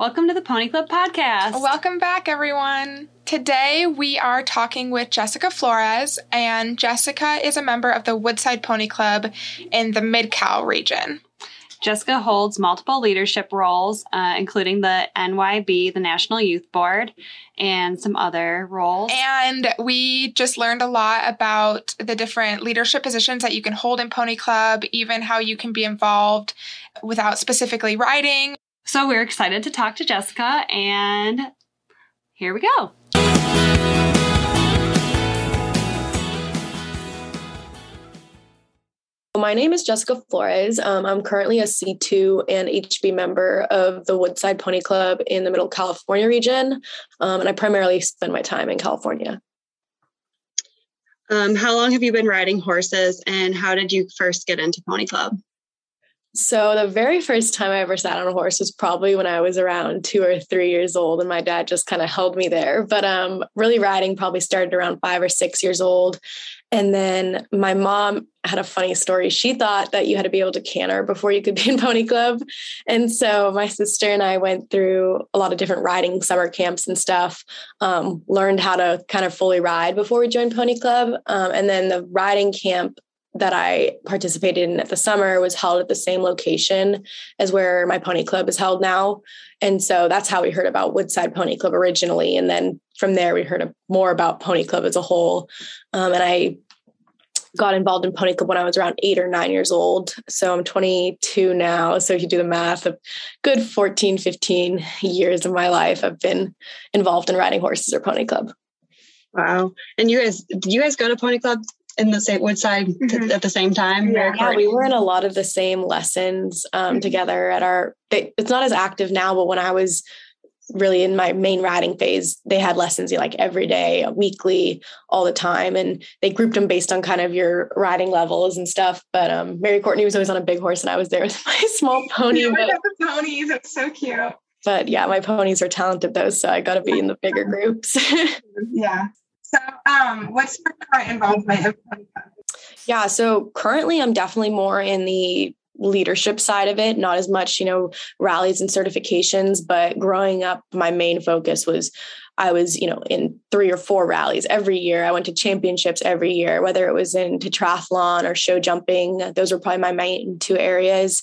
Welcome to the Pony Club podcast. Welcome back, everyone. Today we are talking with Jessica Flores, and Jessica is a member of the Woodside Pony Club in the Mid Cal region. Jessica holds multiple leadership roles, uh, including the NYB, the National Youth Board, and some other roles. And we just learned a lot about the different leadership positions that you can hold in Pony Club, even how you can be involved without specifically riding. So we're excited to talk to Jessica, and here we go. My name is Jessica Flores. Um, I'm currently a C2 and HB member of the Woodside Pony Club in the Middle California region, um, and I primarily spend my time in California. Um, how long have you been riding horses, and how did you first get into Pony Club? So the very first time I ever sat on a horse was probably when I was around two or three years old, and my dad just kind of held me there. But um, really riding probably started around five or six years old, and then my mom had a funny story. She thought that you had to be able to canter before you could be in Pony Club, and so my sister and I went through a lot of different riding summer camps and stuff. Um, learned how to kind of fully ride before we joined Pony Club, um, and then the riding camp that I participated in at the summer was held at the same location as where my pony club is held now. And so that's how we heard about Woodside Pony Club originally. And then from there, we heard more about Pony Club as a whole. Um, and I got involved in Pony Club when I was around eight or nine years old. So I'm 22 now. So if you do the math, a good 14, 15 years of my life, I've been involved in riding horses or Pony Club. Wow. And you guys, did you guys go to Pony Club in the same Woodside mm-hmm. at the same time? Yeah, yeah, we were in a lot of the same lessons um, mm-hmm. together at our. It's not as active now, but when I was really in my main riding phase, they had lessons like every day, weekly, all the time, and they grouped them based on kind of your riding levels and stuff. But um, Mary Courtney was always on a big horse, and I was there with my small pony. Yeah, but, the ponies, it's so cute. But yeah, my ponies are talented though, so I got to be in the bigger groups. yeah. So, um, what's your current involvement? Yeah, so currently I'm definitely more in the leadership side of it, not as much, you know, rallies and certifications, but growing up, my main focus was I was, you know, in three or four rallies every year. I went to championships every year, whether it was in tetrathlon or show jumping. Those were probably my main two areas.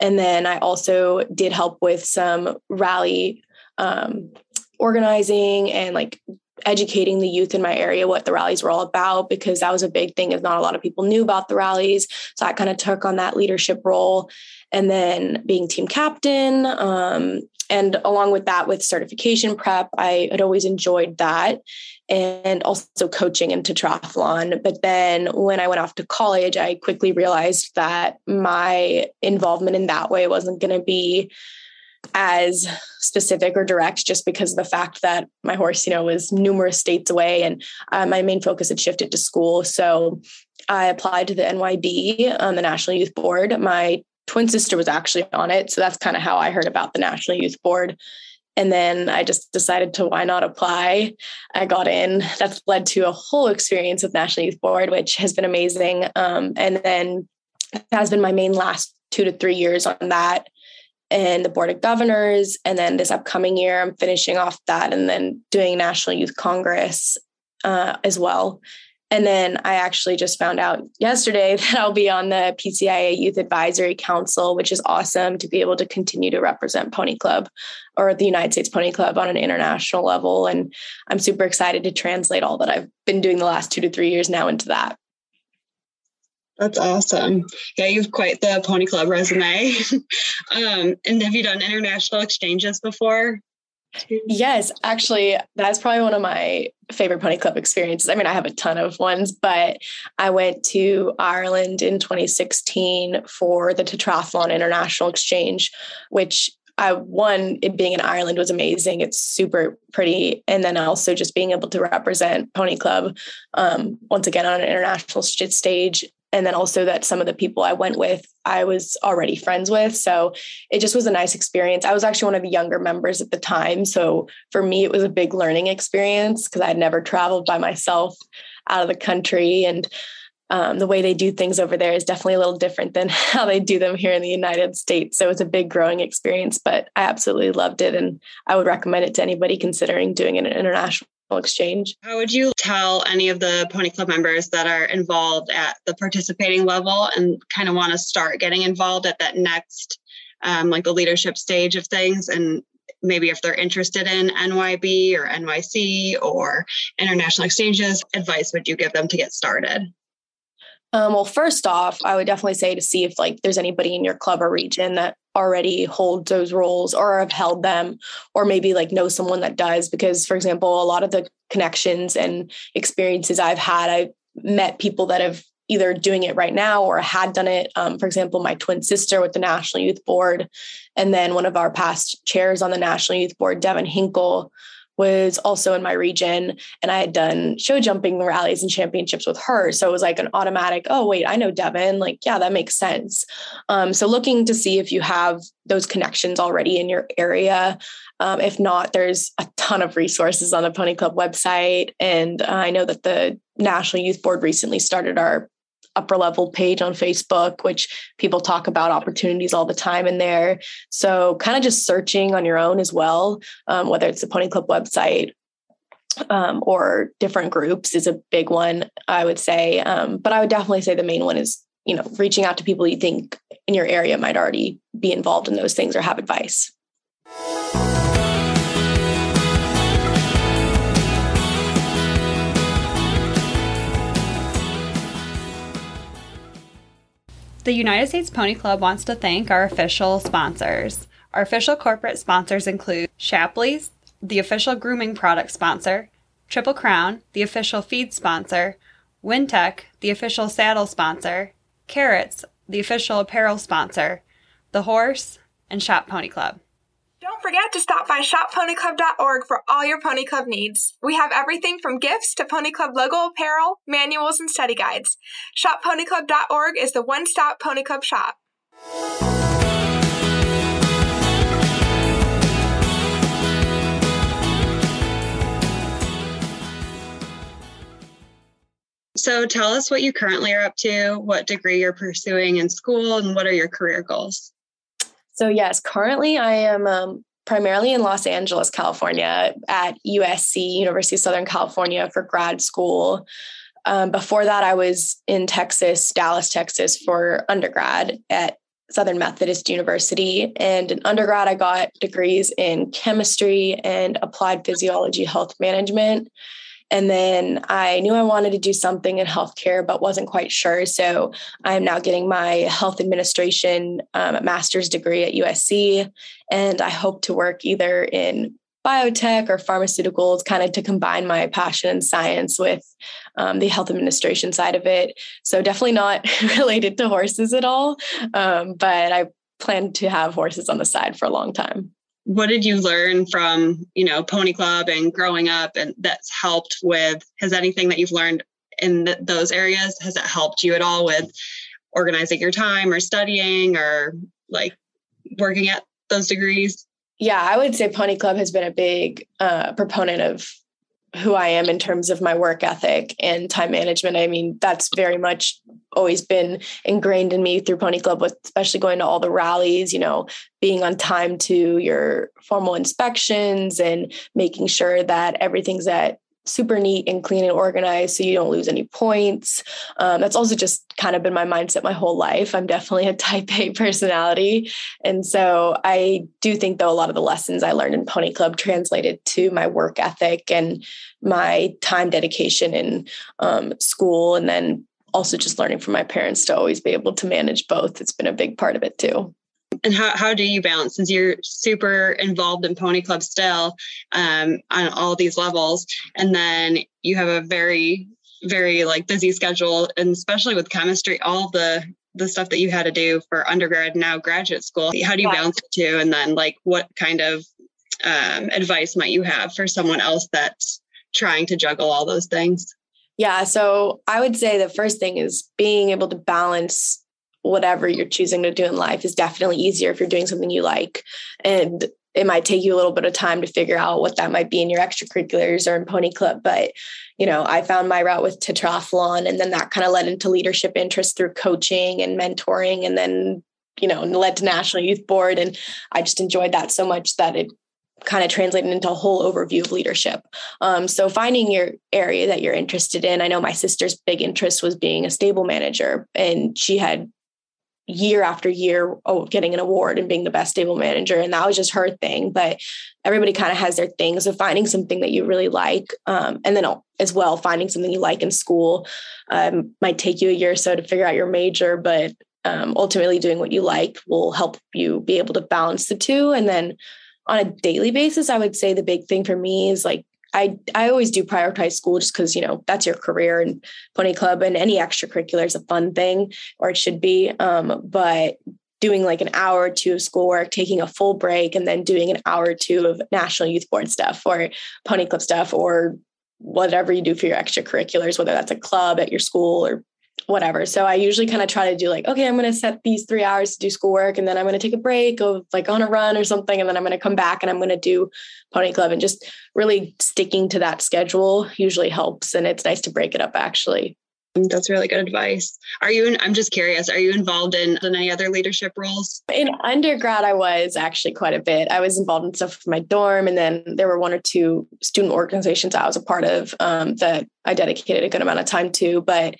And then I also did help with some rally um, organizing and like educating the youth in my area what the rallies were all about because that was a big thing if not a lot of people knew about the rallies. So i kind of took on that leadership role and then being team captain um, and along with that with certification prep i had always enjoyed that and also coaching into tetrathlon. But then when i went off to college i quickly realized that my involvement in that way wasn't going to be as specific or direct just because of the fact that my horse, you know, was numerous states away and uh, my main focus had shifted to school. So I applied to the NYB, um, the National Youth Board. My twin sister was actually on it. So that's kind of how I heard about the National Youth Board. And then I just decided to why not apply. I got in. That's led to a whole experience with National Youth Board, which has been amazing. Um, and then has been my main last two to three years on that and the board of governors and then this upcoming year i'm finishing off that and then doing national youth congress uh, as well. And then i actually just found out yesterday that i'll be on the pcia youth advisory council which is awesome to be able to continue to represent pony club or the united states pony club on an international level. And i'm super excited to translate all that i've been doing the last two to three years now into that that's awesome. Yeah, you've quite the Pony Club resume. um, and have you done international exchanges before? Yes, actually, that's probably one of my favorite Pony Club experiences. I mean, I have a ton of ones, but I went to Ireland in 2016 for the Tetrathlon International Exchange, which I one it being in Ireland was amazing. It's super pretty, and then also just being able to represent Pony Club um, once again on an international stage and then also that some of the people I went with I was already friends with. So it just was a nice experience. I was actually one of the younger members at the time. So for me, it was a big learning experience because I'd never traveled by myself out of the country. And um, the way they do things over there is definitely a little different than how they do them here in the United States. So it's a big growing experience, but I absolutely loved it. And I would recommend it to anybody considering doing an international exchange. How would you tell any of the Pony Club members that are involved at the participating level and kind of want to start getting involved at that next, um, like the leadership stage of things and maybe if they're interested in NYB or NYC or international exchanges, advice would you give them to get started? Um, well, first off, I would definitely say to see if like there's anybody in your club or region that already hold those roles or have held them, or maybe like know someone that does. Because, for example, a lot of the connections and experiences I've had, I've met people that have either doing it right now or had done it. Um, for example, my twin sister with the National Youth Board, and then one of our past chairs on the National Youth Board, Devin Hinkle, was also in my region and I had done show jumping rallies and championships with her. So it was like an automatic, oh, wait, I know Devin. Like, yeah, that makes sense. Um, so looking to see if you have those connections already in your area. Um, if not, there's a ton of resources on the Pony Club website. And uh, I know that the National Youth Board recently started our upper level page on Facebook, which people talk about opportunities all the time in there. So, kind of just searching on your own as well, um, whether it's the Pony Club website um, or different groups is a big one, I would say. Um, but I would definitely say the main one is, you know, reaching out to people you think in your area might already be involved in those things or have advice. The United States Pony Club wants to thank our official sponsors. Our official corporate sponsors include Shapley's, the official grooming product sponsor, Triple Crown, the official feed sponsor, Wintec, the official saddle sponsor, Kerrits, the official apparel sponsor, The Horse, and Shop Pony Club. Don't forget to stop by shopponyclub.org for all your Pony Club needs. We have everything from gifts to Pony Club logo apparel, manuals, and study guides. Shopponyclub.org is the one stop Pony Club shop. So tell us what you currently are up to, what degree you're pursuing in school, and what are your career goals? So, yes, currently I am um, primarily in Los Angeles, California at USC, University of Southern California, for grad school. Um, before that, I was in Texas, Dallas, Texas, for undergrad at Southern Methodist University. And in undergrad, I got degrees in chemistry and applied physiology health management. And then I knew I wanted to do something in healthcare, but wasn't quite sure. So I'm now getting my health administration um, master's degree at USC. And I hope to work either in biotech or pharmaceuticals, kind of to combine my passion in science with um, the health administration side of it. So definitely not related to horses at all. Um, but I plan to have horses on the side for a long time what did you learn from you know pony club and growing up and that's helped with has anything that you've learned in th- those areas has it helped you at all with organizing your time or studying or like working at those degrees? Yeah i would say pony club has been a big uh, proponent of who I am in terms of my work ethic and time management. I mean, that's very much always been ingrained in me through Pony Club, with especially going to all the rallies, you know, being on time to your formal inspections and making sure that everything's at super neat and clean and organized so you don't lose any points. Um, that's also just kind of been my mindset my whole life. I'm definitely a type A personality. And so I do think, though, a lot of the lessons I learned in Pony Club translated to my work ethic and my time dedication in um, school. And then also just learning from my parents to always be able to manage both. It's been a big part of it too and how, how do you balance since you're super involved in pony club still um, on all these levels and then you have a very very like busy schedule and especially with chemistry all the the stuff that you had to do for undergrad now graduate school how do you yeah. balance it too and then like what kind of um, advice might you have for someone else that's trying to juggle all those things yeah so i would say the first thing is being able to balance whatever you're choosing to do in life is definitely easier if you're doing something you like. And it might take you a little bit of time to figure out what that might be in your extracurriculars or in pony club but you know i found my route with tetrathlon and then that kind of led into leadership interest through coaching and mentoring and then you know led to national youth board and i just enjoyed that so much that it kind of translated into a whole overview of leadership. Um, so finding your area that you're interested in. I know my sister's big interest was being a stable manager, and she had year after year oh, getting an award and being the best stable manager, and that was just her thing. But everybody kind of has their thing. So finding something that you really like, um, and then as well finding something you like in school um, might take you a year or so to figure out your major, but um, ultimately doing what you like will help you be able to balance the two, and then on a daily basis, I would say the big thing for me is like I I always do prioritize school just because you know that's your career and pony club and any extracurricular is a fun thing or it should be. Um, but doing like an hour or two of schoolwork, taking a full break, and then doing an hour or two of national youth board stuff or pony club stuff or whatever you do for your extracurriculars, whether that's a club at your school or whatever. So I usually kind of try to do like, okay, I'm going to set these three hours to do schoolwork and then I'm going to take a break, go like on a run or something. And then I'm going to come back and I'm going to do pony club and just really sticking to that schedule usually helps. And it's nice to break it up actually. That's really good advice. Are you, in, I'm just curious, are you involved in, in any other leadership roles? In undergrad, I was actually quite a bit. I was involved in stuff with my dorm, and then there were one or two student organizations I was a part of um, that I dedicated a good amount of time to. But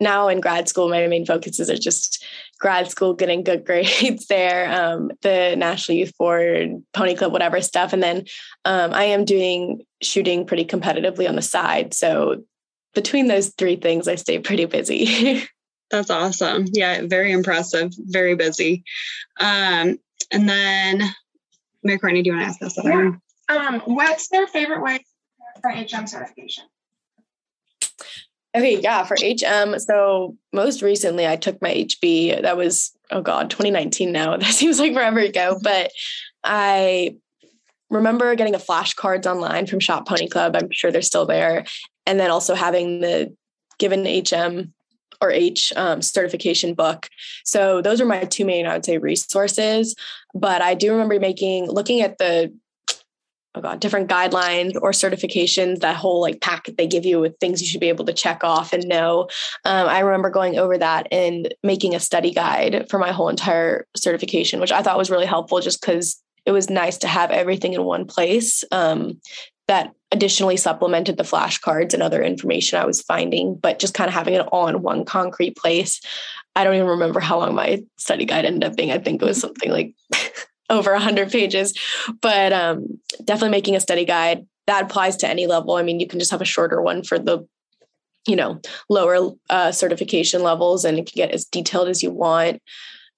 now in grad school, my main focuses are just grad school, getting good grades there, um, the National Youth Board, Pony Club, whatever stuff. And then um, I am doing shooting pretty competitively on the side. So between those three things, I stay pretty busy. That's awesome. Yeah, very impressive, very busy. Um, and then, Mary Courtney, do you want to ask us? Yeah. Um, what's their favorite way for HM certification? Okay, yeah, for HM. So most recently I took my HB. That was, oh God, 2019 now. That seems like forever ago. But I remember getting the flashcards online from Shop Pony Club. I'm sure they're still there. And then also having the given HM or H um, certification book. So those are my two main, I would say, resources. But I do remember making, looking at the oh god different guidelines or certifications that whole like packet they give you with things you should be able to check off and know. Um, i remember going over that and making a study guide for my whole entire certification which i thought was really helpful just because it was nice to have everything in one place um, that additionally supplemented the flashcards and other information i was finding but just kind of having it all in one concrete place. I don't even remember how long my study guide ended up being. I think it was something like over 100 pages but um, definitely making a study guide that applies to any level. I mean you can just have a shorter one for the you know lower uh, certification levels and it can get as detailed as you want.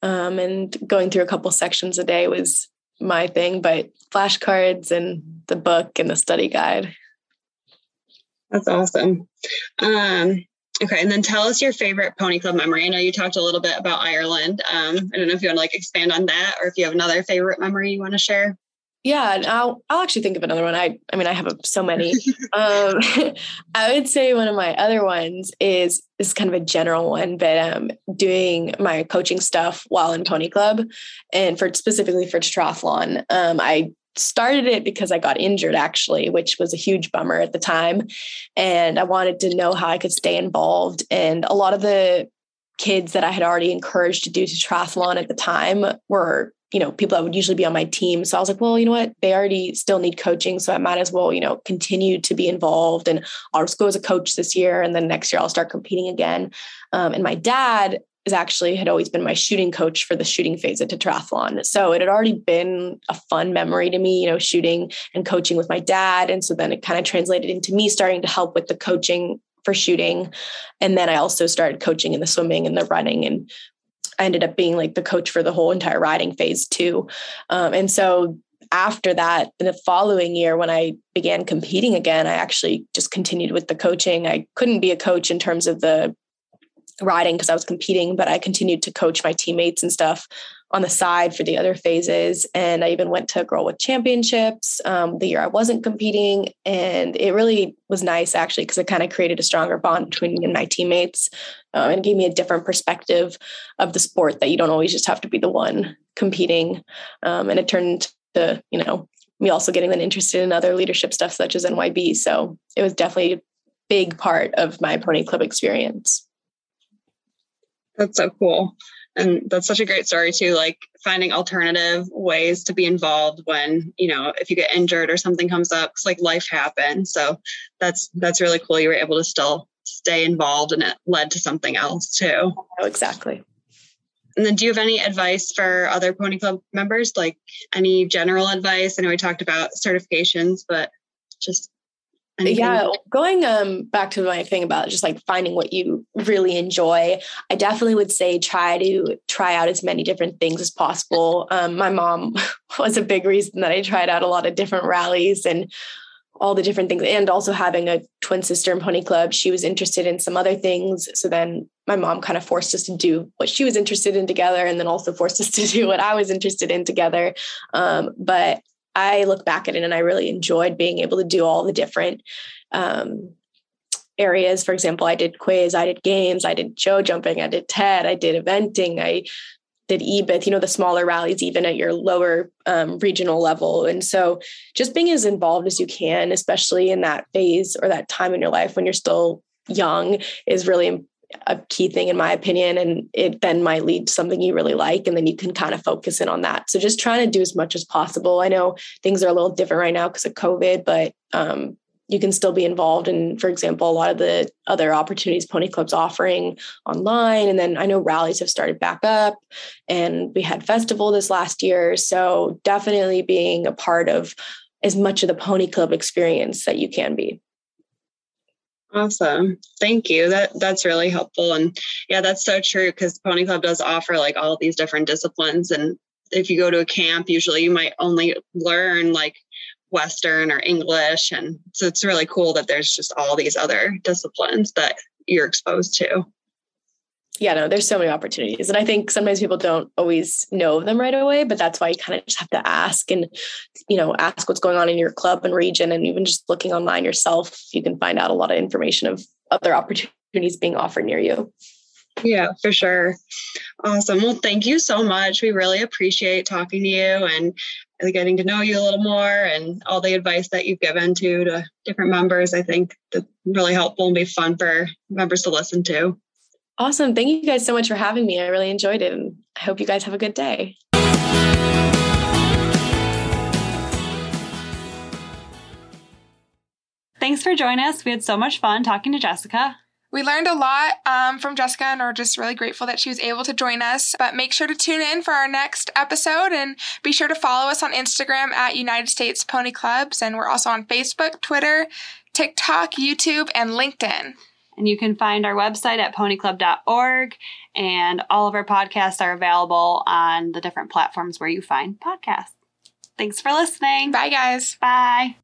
Um, and going through a couple sections a day was my thing but flashcards and the book and the study guide. That's awesome. Um, Okay, and then tell us your favorite Pony Club memory. I know you talked a little bit about Ireland. Um, I don't know if you want to like expand on that, or if you have another favorite memory you want to share. Yeah, and I'll I'll actually think of another one. I I mean I have so many. um, I would say one of my other ones is is kind of a general one, but um, doing my coaching stuff while in Pony Club, and for specifically for tetrathlon, um, I started it because I got injured actually, which was a huge bummer at the time. And I wanted to know how I could stay involved. And a lot of the kids that I had already encouraged to do to tetrathlon at the time were, you know, people that would usually be on my team. So I was like, well, you know what? They already still need coaching. So I might as well, you know, continue to be involved. And I'll just go as a coach this year. And then next year I'll start competing again. Um, and my dad is actually had always been my shooting coach for the shooting phase at tetrathlon. So it had already been a fun memory to me, you know, shooting and coaching with my dad. And so then it kind of translated into me starting to help with the coaching for shooting. And then I also started coaching in the swimming and the running. And I ended up being like the coach for the whole entire riding phase too. Um, and so after that, in the following year, when I began competing again, I actually just continued with the coaching. I couldn't be a coach in terms of the riding because I was competing, but I continued to coach my teammates and stuff on the side for the other phases. And I even went to Girl with Championships um, the year I wasn't competing. And it really was nice actually because it kind of created a stronger bond between me and my teammates um, and it gave me a different perspective of the sport that you don't always just have to be the one competing. Um, and it turned to, you know, me also getting then interested in other leadership stuff such as NYB. So it was definitely a big part of my pony club experience. That's so cool. And that's such a great story too, like finding alternative ways to be involved when, you know, if you get injured or something comes up, cause like life happens. So that's that's really cool. You were able to still stay involved and it led to something else too. Oh, exactly. And then do you have any advice for other pony club members? Like any general advice? I know we talked about certifications, but just? Yeah, going um back to my thing about just like finding what you really enjoy, I definitely would say try to try out as many different things as possible. Um, my mom was a big reason that I tried out a lot of different rallies and all the different things, and also having a twin sister in Pony Club. She was interested in some other things, so then my mom kind of forced us to do what she was interested in together, and then also forced us to do what I was interested in together. Um, but I look back at it and I really enjoyed being able to do all the different um, areas. For example, I did quiz, I did games, I did show jumping, I did TED, I did eventing, I did EBIT, you know, the smaller rallies, even at your lower um, regional level. And so just being as involved as you can, especially in that phase or that time in your life when you're still young, is really a key thing in my opinion and it then might lead to something you really like and then you can kind of focus in on that. So just trying to do as much as possible. I know things are a little different right now because of covid but um, you can still be involved in for example a lot of the other opportunities pony club's offering online and then i know rallies have started back up and we had festival this last year. So definitely being a part of as much of the pony club experience that you can be Awesome. Thank you. That that's really helpful. And yeah, that's so true because Pony Club does offer like all these different disciplines. And if you go to a camp, usually you might only learn like Western or English. And so it's really cool that there's just all these other disciplines that you're exposed to yeah, no, there's so many opportunities. And I think sometimes people don't always know them right away, but that's why you kind of just have to ask and, you know, ask what's going on in your club and region. And even just looking online yourself, you can find out a lot of information of other opportunities being offered near you. Yeah, for sure. Awesome. Well, thank you so much. We really appreciate talking to you and uh, getting to know you a little more and all the advice that you've given to, to different members. I think that's really helpful and be fun for members to listen to. Awesome. Thank you guys so much for having me. I really enjoyed it. And I hope you guys have a good day. Thanks for joining us. We had so much fun talking to Jessica. We learned a lot um, from Jessica and are just really grateful that she was able to join us. But make sure to tune in for our next episode and be sure to follow us on Instagram at United States Pony Clubs. And we're also on Facebook, Twitter, TikTok, YouTube, and LinkedIn. And you can find our website at ponyclub.org. And all of our podcasts are available on the different platforms where you find podcasts. Thanks for listening. Bye, guys. Bye.